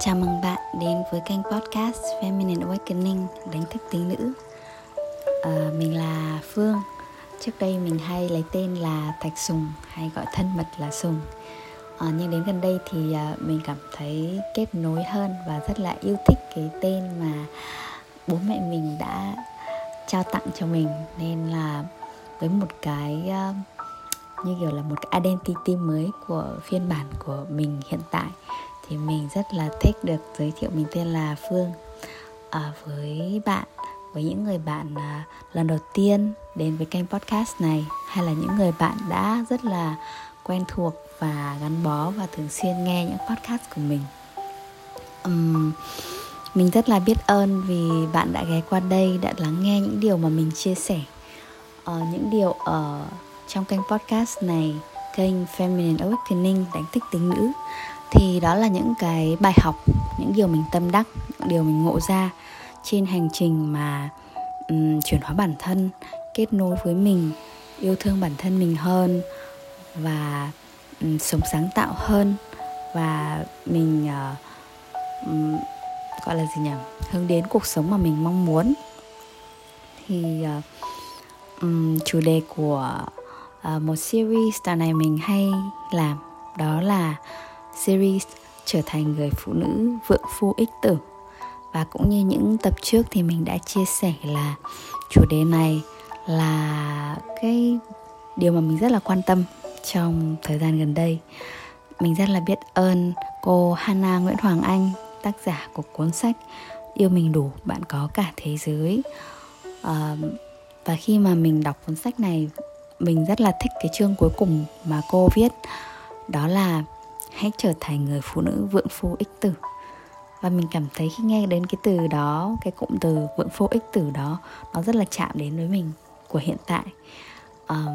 Chào mừng bạn đến với kênh podcast Feminine Awakening đánh thức tính nữ. À, Mình là Phương. Trước đây mình hay lấy tên là Thạch Sùng hay gọi thân mật là Sùng. À, Nhưng đến gần đây thì à, mình cảm thấy kết nối hơn và rất là yêu thích cái tên mà bố mẹ mình đã trao tặng cho mình. Nên là với một cái uh, như kiểu là một cái identity mới của phiên bản của mình hiện tại thì mình rất là thích được giới thiệu mình tên là Phương. À, với bạn với những người bạn à, lần đầu tiên đến với kênh podcast này hay là những người bạn đã rất là quen thuộc và gắn bó và thường xuyên nghe những podcast của mình. Um, mình rất là biết ơn vì bạn đã ghé qua đây đã lắng nghe những điều mà mình chia sẻ. Uh, những điều ở trong kênh podcast này kênh Feminine Awakening đánh thức tính nữ thì đó là những cái bài học những điều mình tâm đắc những điều mình ngộ ra trên hành trình mà um, chuyển hóa bản thân kết nối với mình yêu thương bản thân mình hơn và um, sống sáng tạo hơn và mình uh, um, gọi là gì nhỉ? Hướng đến cuộc sống mà mình mong muốn. Thì uh, um, chủ đề của uh, một series đợt này mình hay làm đó là series trở thành người phụ nữ vượng phu ích tử. Và cũng như những tập trước thì mình đã chia sẻ là chủ đề này là cái điều mà mình rất là quan tâm trong thời gian gần đây. Mình rất là biết ơn cô Hana Nguyễn Hoàng Anh tác giả của cuốn sách yêu mình đủ bạn có cả thế giới. À, và khi mà mình đọc cuốn sách này mình rất là thích cái chương cuối cùng mà cô viết đó là hãy trở thành người phụ nữ vượng phu ích tử. Và mình cảm thấy khi nghe đến cái từ đó cái cụm từ vượng phu ích tử đó nó rất là chạm đến với mình của hiện tại. Um,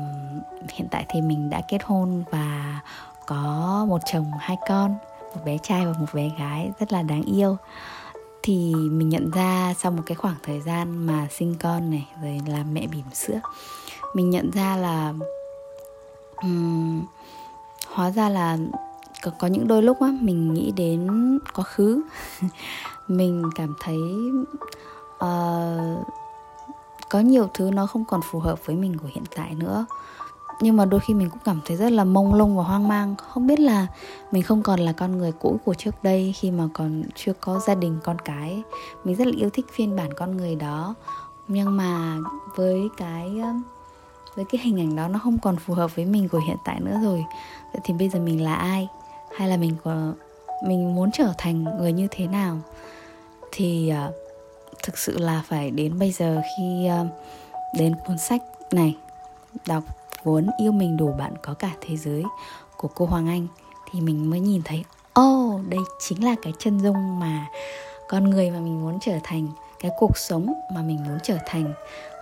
hiện tại thì mình đã kết hôn và có một chồng hai con một bé trai và một bé gái rất là đáng yêu. Thì mình nhận ra sau một cái khoảng thời gian mà sinh con này rồi làm mẹ bỉm sữa mình nhận ra là um, hóa ra là có, có những đôi lúc á mình nghĩ đến quá khứ. Mình cảm thấy uh, có nhiều thứ nó không còn phù hợp với mình của hiện tại nữa. Nhưng mà đôi khi mình cũng cảm thấy rất là mông lung và hoang mang. Không biết là mình không còn là con người cũ của trước đây khi mà còn chưa có gia đình con cái. Mình rất là yêu thích phiên bản con người đó. Nhưng mà với cái với cái hình ảnh đó nó không còn phù hợp với mình của hiện tại nữa rồi. Vậy thì bây giờ mình là ai? Hay là mình có mình muốn trở thành người như thế nào thì uh, thực sự là phải đến bây giờ khi uh, đến cuốn sách này đọc cuốn yêu mình đủ bạn có cả thế giới của cô Hoàng Anh thì mình mới nhìn thấy ô oh, đây chính là cái chân dung mà con người mà mình muốn trở thành cái cuộc sống mà mình muốn trở thành.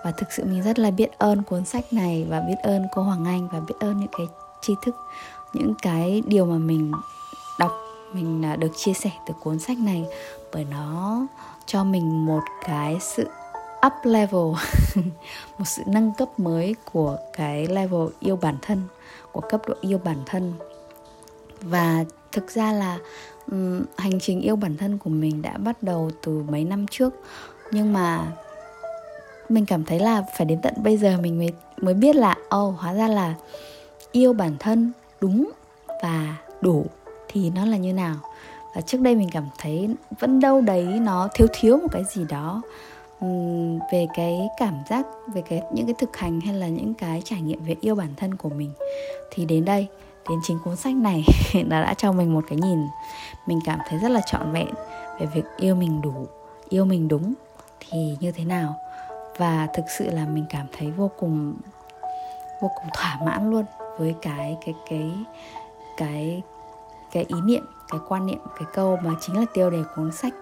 Và thực sự mình rất là biết ơn cuốn sách này và biết ơn cô Hoàng Anh và biết ơn những cái tri thức những cái điều mà mình đọc mình à, được chia sẻ từ cuốn sách này bởi nó cho mình một cái sự up level một sự nâng cấp mới của cái level yêu bản thân của cấp độ yêu bản thân. Và thực ra là um, hành trình yêu bản thân của mình đã bắt đầu từ mấy năm trước. Nhưng mà mình cảm thấy là phải đến tận bây giờ mình mới mới biết là ồ oh, hóa ra là yêu bản thân đúng và đủ thì nó là như nào? Và trước đây mình cảm thấy vẫn đâu đấy nó thiếu thiếu một cái gì đó. Về cái cảm giác, về cái, những cái thực hành hay là những cái trải nghiệm về yêu bản thân của mình thì đến đây, đến chính cuốn sách này nó đã cho mình một cái nhìn. Mình cảm thấy rất là trọn vẹn về việc yêu mình đủ, yêu mình đúng thì như thế nào? Và thực sự là mình cảm thấy vô cùng vô cùng thỏa mãn luôn với cái cái cái cái cái ý niệm cái quan niệm cái câu mà chính là tiêu đề cuốn sách.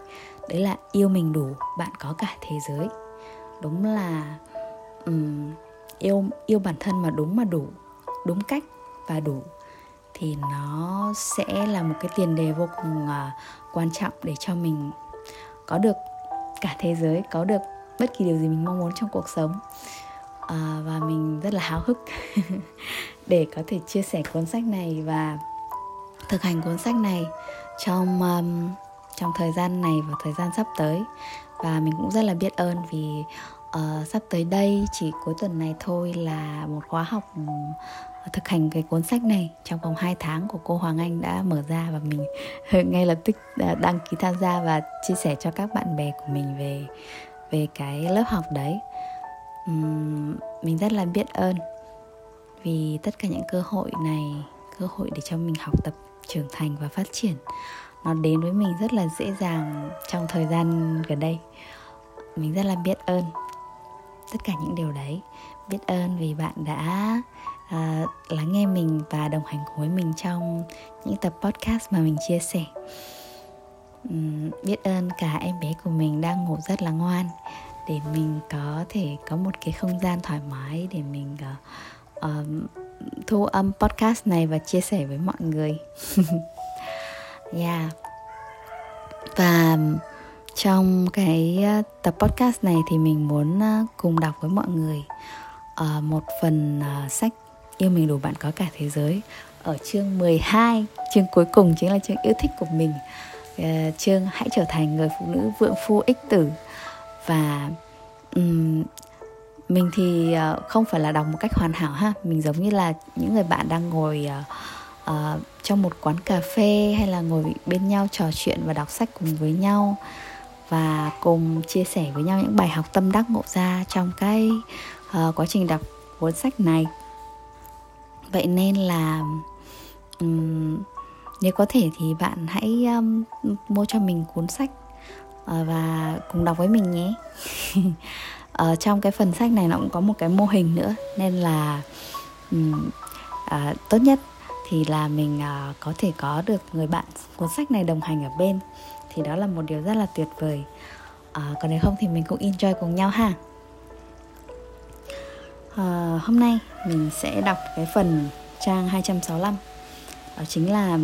Đấy là yêu mình đủ bạn có cả thế giới. Đúng là um, yêu yêu bản thân mà đúng mà đủ đúng cách và đủ thì nó sẽ là một cái tiền đề vô cùng uh, quan trọng để cho mình có được cả thế giới có được bất kỳ điều gì mình mong muốn trong cuộc sống à, và mình rất là háo hức để có thể chia sẻ cuốn sách này và thực hành cuốn sách này trong um, trong thời gian này và thời gian sắp tới. Và mình cũng rất là biết ơn vì uh, sắp tới đây chỉ cuối tuần này thôi là một khóa học ừ, thực hành cái cuốn sách này. Trong vòng 2 tháng của cô Hoàng Anh đã mở ra và mình ngay lập tức ờ, đăng ký tham gia và chia sẻ cho các bạn bè của mình về về cái lớp học đấy mình rất là biết ơn vì tất cả những cơ hội này cơ hội để cho mình học tập trưởng thành và phát triển. Nó đến với mình rất là dễ dàng trong thời gian gần đây. Mình rất là biết ơn tất cả những điều đấy. Biết ơn vì bạn đã uh, lắng nghe mình và đồng hành cùng với mình trong những tập podcast mà mình chia sẻ. Um, biết ơn cả em bé của mình đang ngủ rất là ngoan để mình có thể có một cái không gian thoải mái để mình uh, um, thu âm podcast này và chia sẻ với mọi người. Yeah. Và trong cái ờ, tập podcast này thì mình muốn cùng đọc với mọi người uh, một phần uh, sách yêu mình đủ bạn có cả thế giới ở chương 12 chương cuối cùng chính là chương yêu thích của mình. Uh, chương hãy trở thành người phụ nữ vượng phu ích tử và um, mình thì uh, không phải là đọc một cách hoàn hảo ha. Mình giống như là những người bạn đang ngồi uh, uh, trong một quán cà phê hay là ngồi bên nhau trò chuyện và đọc sách cùng với nhau và cùng chia sẻ với nhau những bài học tâm đắc ngộ ra trong cái uh, quá trình đọc cuốn sách này. Vậy nên là um, nếu có thể thì bạn hãy um, mua cho mình cuốn sách Ờ, và cùng đọc với mình nhé. Ở ờ, trong cái phần sách này nó cũng có một cái mô hình nữa nên là um, uh, tốt nhất thì là mình uh, có thể có được người bạn cuốn sách này đồng hành ở bên. Thì đó là một điều rất là tuyệt vời. Uh, còn nếu không thì mình cũng enjoy cùng nhau ha. Uh, hôm nay mình sẽ đọc cái phần trang 265 đó chính là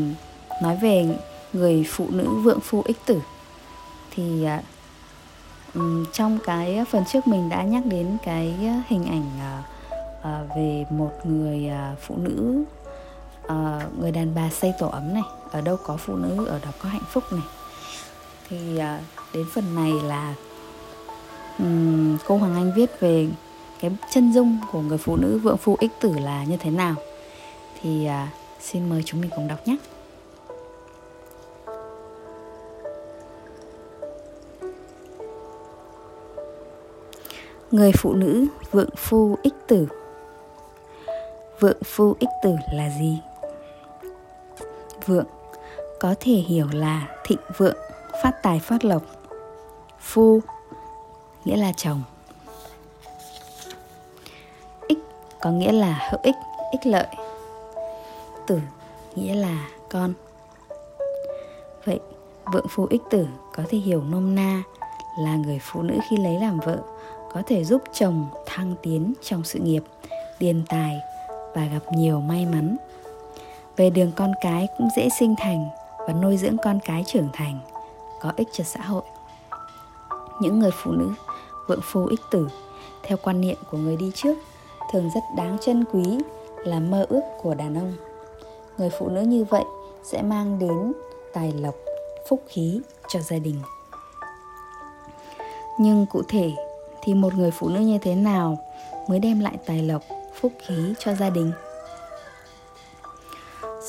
nói về người phụ nữ vượng phu ích tử thì à, trong cái phần trước mình đã nhắc đến cái hình ảnh à, à, về một người phụ nữ người đàn bà xây tổ ấm này, ở đâu có phụ nữ, ở đó có hạnh phúc này. Thì đến phần này là cô Hoàng Anh viết về cái chân dung của người phụ nữ vượng phu ích tử là như thế nào. Thì xin mời chúng mình cùng đọc nhé. Người phụ nữ vượng phu ích tử. Vượng phu ích tử là gì? Vượng có thể hiểu là thịnh vượng, phát tài phát lộc. Phu nghĩa là chồng. Ích có nghĩa là hữu ích ích lợi. Tử nghĩa là con. Vậy vượng phu ích tử có thể hiểu nôm na là người phụ nữ khi lấy làm vợ có thể giúp chồng thăng tiến trong sự nghiệp, tiền tài và gặp nhiều may mắn. Về đường con cái cũng dễ sinh thành và nuôi dưỡng con cái trưởng thành, có ích cho xã hội. Những người phụ nữ, vượng phu ích tử, theo quan niệm của người đi trước, thường rất đáng trân quý, là mơ ước của đàn ông. Người phụ nữ như vậy sẽ mang đến tài lộc, phúc khí cho gia đình. Nhưng cụ thể thì một người phụ nữ như thế nào mới đem lại tài lộc, phúc khí cho gia đình?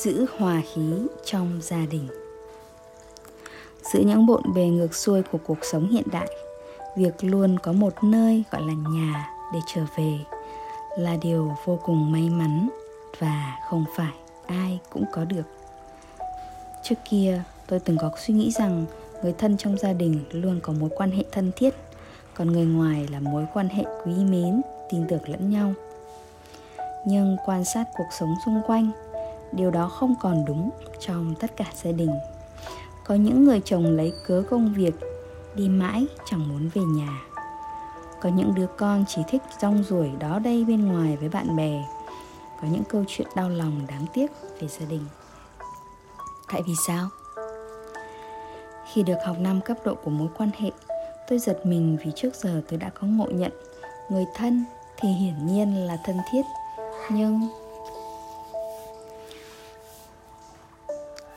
Giữ hòa khí trong gia đình. Giữa những bộn bề ngược xuôi của cuộc sống hiện đại. Việc luôn có một nơi gọi là nhà để trở về là điều vô cùng may mắn và không phải ai cũng có được. Trước kia, tôi từng có suy nghĩ rằng người thân trong gia đình luôn có mối quan hệ thân thiết còn người ngoài là mối quan hệ quý mến, tin tưởng lẫn nhau. Nhưng quan sát cuộc sống xung quanh, điều đó không còn đúng trong tất cả gia đình. Có những người chồng lấy cớ công việc, đi mãi chẳng muốn về nhà. Có những đứa con chỉ thích rong ruổi đó đây bên ngoài với bạn bè. Có những câu chuyện đau lòng đáng tiếc về gia đình. Tại vì sao? Khi được học năm cấp độ của mối quan hệ tôi giật mình vì trước giờ tôi đã có ngộ nhận. Người thân thì hiển nhiên là thân thiết nhưng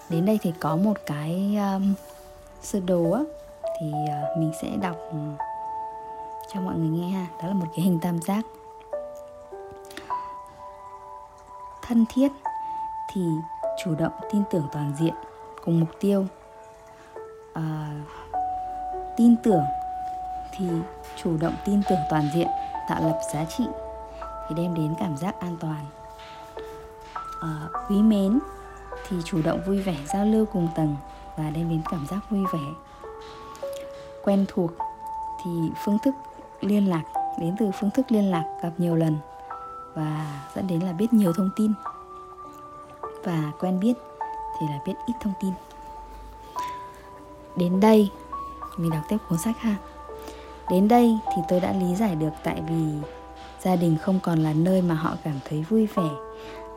đến đây thì có một cái um, sơ đồ á thì uh, mình sẽ đọc cho mọi người nghe ha. Đó là một cái hình tam giác. Thân thiết thì chủ động tin tưởng toàn diện cùng mục tiêu. Uh, tin tưởng thì chủ động tin tưởng toàn diện tạo lập giá trị thì đem đến cảm giác an toàn. À, quý mến thì chủ động vui vẻ giao lưu cùng tầng và đem đến cảm giác vui vẻ. Quen thuộc thì phương thức liên lạc đến từ phương thức liên lạc gặp nhiều lần và dẫn đến là biết nhiều thông tin. Và quen biết thì là biết ít thông tin. Đến đây mình đọc tiếp cuốn sách ha. Đến đây thì tôi đã lý giải được tại vì gia đình không còn là nơi mà họ cảm thấy vui vẻ,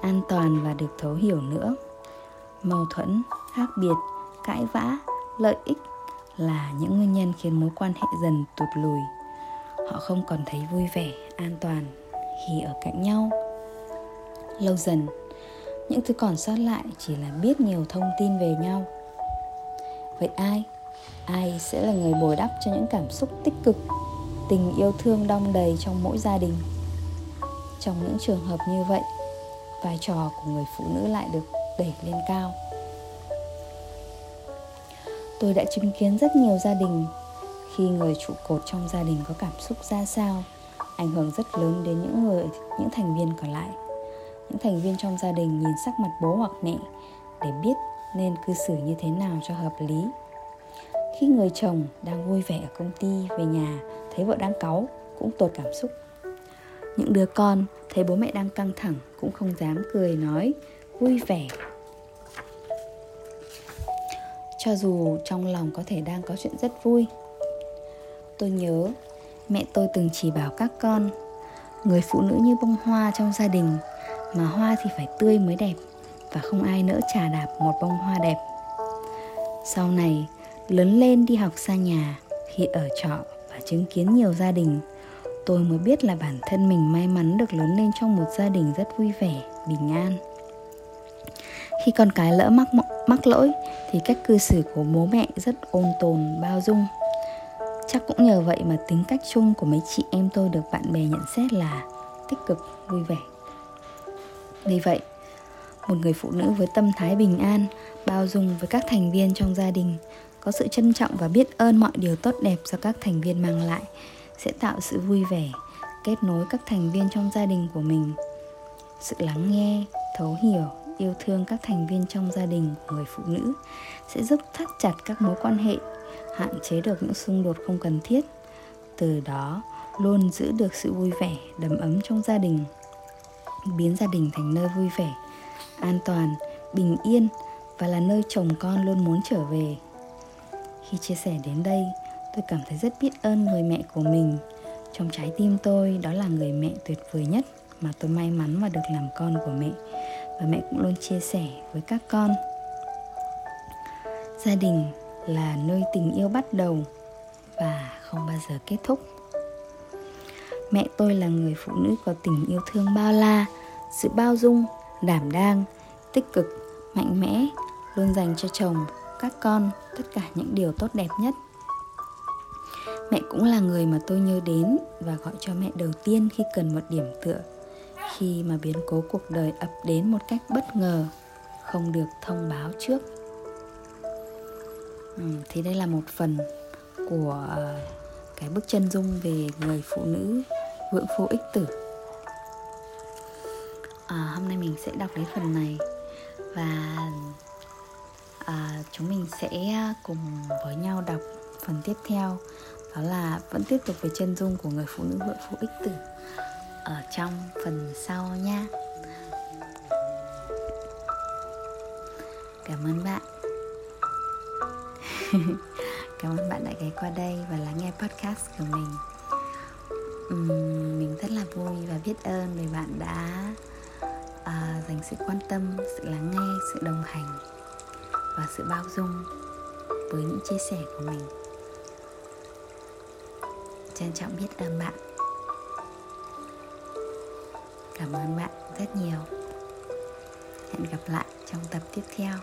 an toàn và được thấu hiểu nữa. Mâu thuẫn, khác biệt, cãi vã, lợi ích là những nguyên nhân khiến mối quan hệ dần tụt lùi. Họ không còn thấy vui vẻ, an toàn khi ở cạnh nhau. Lâu dần, những thứ còn sót lại chỉ là biết nhiều thông tin về nhau. Vậy ai ai sẽ là người bồi đắp cho những cảm xúc tích cực, tình yêu thương đong đầy trong mỗi gia đình? Trong những trường hợp như vậy, vai trò của người phụ nữ lại được đẩy lên cao. Tôi đã chứng kiến rất nhiều gia đình. Khi người trụ cột trong gia đình có cảm xúc ra sao, ảnh hưởng rất lớn đến những người, những thành viên còn lại. Những thành viên trong gia đình nhìn sắc mặt bố hoặc mẹ để biết nên cư xử như thế nào cho hợp lý khi người chồng đang vui vẻ ở công ty, về nhà, thấy vợ đang cáu, cũng tột cảm xúc. Những đứa con thấy bố mẹ đang căng thẳng cũng không dám cười nói, vui vẻ. Cho dù trong lòng có thể đang có chuyện rất vui, tôi nhớ mẹ tôi từng chỉ bảo các con, người phụ nữ như bông hoa trong gia đình, mà hoa thì phải tươi mới đẹp, và không ai nỡ trà đạp một bông hoa đẹp. Sau này lớn lên đi học xa nhà, khi ở trọ và chứng kiến nhiều gia đình, tôi mới biết là bản thân mình may mắn được lớn lên trong một gia đình rất vui vẻ, bình an. Khi con cái lỡ mắc mắc lỗi, thì cách cư xử của bố mẹ rất ôn tồn, bao dung. Chắc cũng nhờ vậy mà tính cách chung của mấy chị em tôi được bạn bè nhận xét là tích cực, vui vẻ. Vì vậy, một người phụ nữ với tâm thái bình an, bao dung với các thành viên trong gia đình có sự trân trọng và biết ơn mọi điều tốt đẹp do các thành viên mang lại, sẽ tạo sự vui vẻ, kết nối các thành viên trong gia đình của mình. Sự lắng nghe, thấu hiểu, yêu thương các thành viên trong gia đình của người phụ nữ sẽ giúp thắt chặt các mối quan hệ, hạn chế được những xung đột không cần thiết, từ đó luôn giữ được sự vui vẻ, đầm ấm trong gia đình, biến gia đình thành nơi vui vẻ, an toàn, bình yên và là nơi chồng con luôn muốn trở về khi chia sẻ đến đây, tôi cảm thấy rất biết ơn người mẹ của mình. Trong trái tim tôi, đó là người mẹ tuyệt vời nhất mà tôi may mắn mà được làm con của mẹ. Và mẹ cũng luôn chia sẻ với các con. Gia đình là nơi tình yêu bắt đầu và không bao giờ kết thúc. Mẹ tôi là người phụ nữ có tình yêu thương bao la, sự bao dung, đảm đang, tích cực, mạnh mẽ, luôn dành cho chồng các con tất cả những điều tốt đẹp nhất. Mẹ cũng là người mà tôi nhớ đến và gọi cho mẹ đầu tiên khi cần một điểm tựa. Khi mà biến cố cuộc đời ập đến một cách bất ngờ không được thông báo trước. Ừ, thì đây là một phần của ờ, cái bức chân dung về người phụ nữ vượng phu ích tử. À, hôm nay mình sẽ đọc đến phần này và à, chúng mình sẽ à, cùng với nhau đọc phần tiếp theo. Đó là vẫn tiếp tục về chân dung của người phụ nữ vợ phụ ích tử ở trong phần sau nha. Cảm ơn bạn. Cảm ơn bạn đã ghé qua đây và lắng nghe podcast của mình. Uhm, mình rất là vui và biết ơn vì bạn đã uh, dành sự quan tâm sự lắng nghe sự đồng hành và sự bao dung với những chia sẻ của mình. Trân trọng biết ơn bạn. Cảm ơn bạn rất nhiều. Hẹn gặp lại trong tập tiếp theo.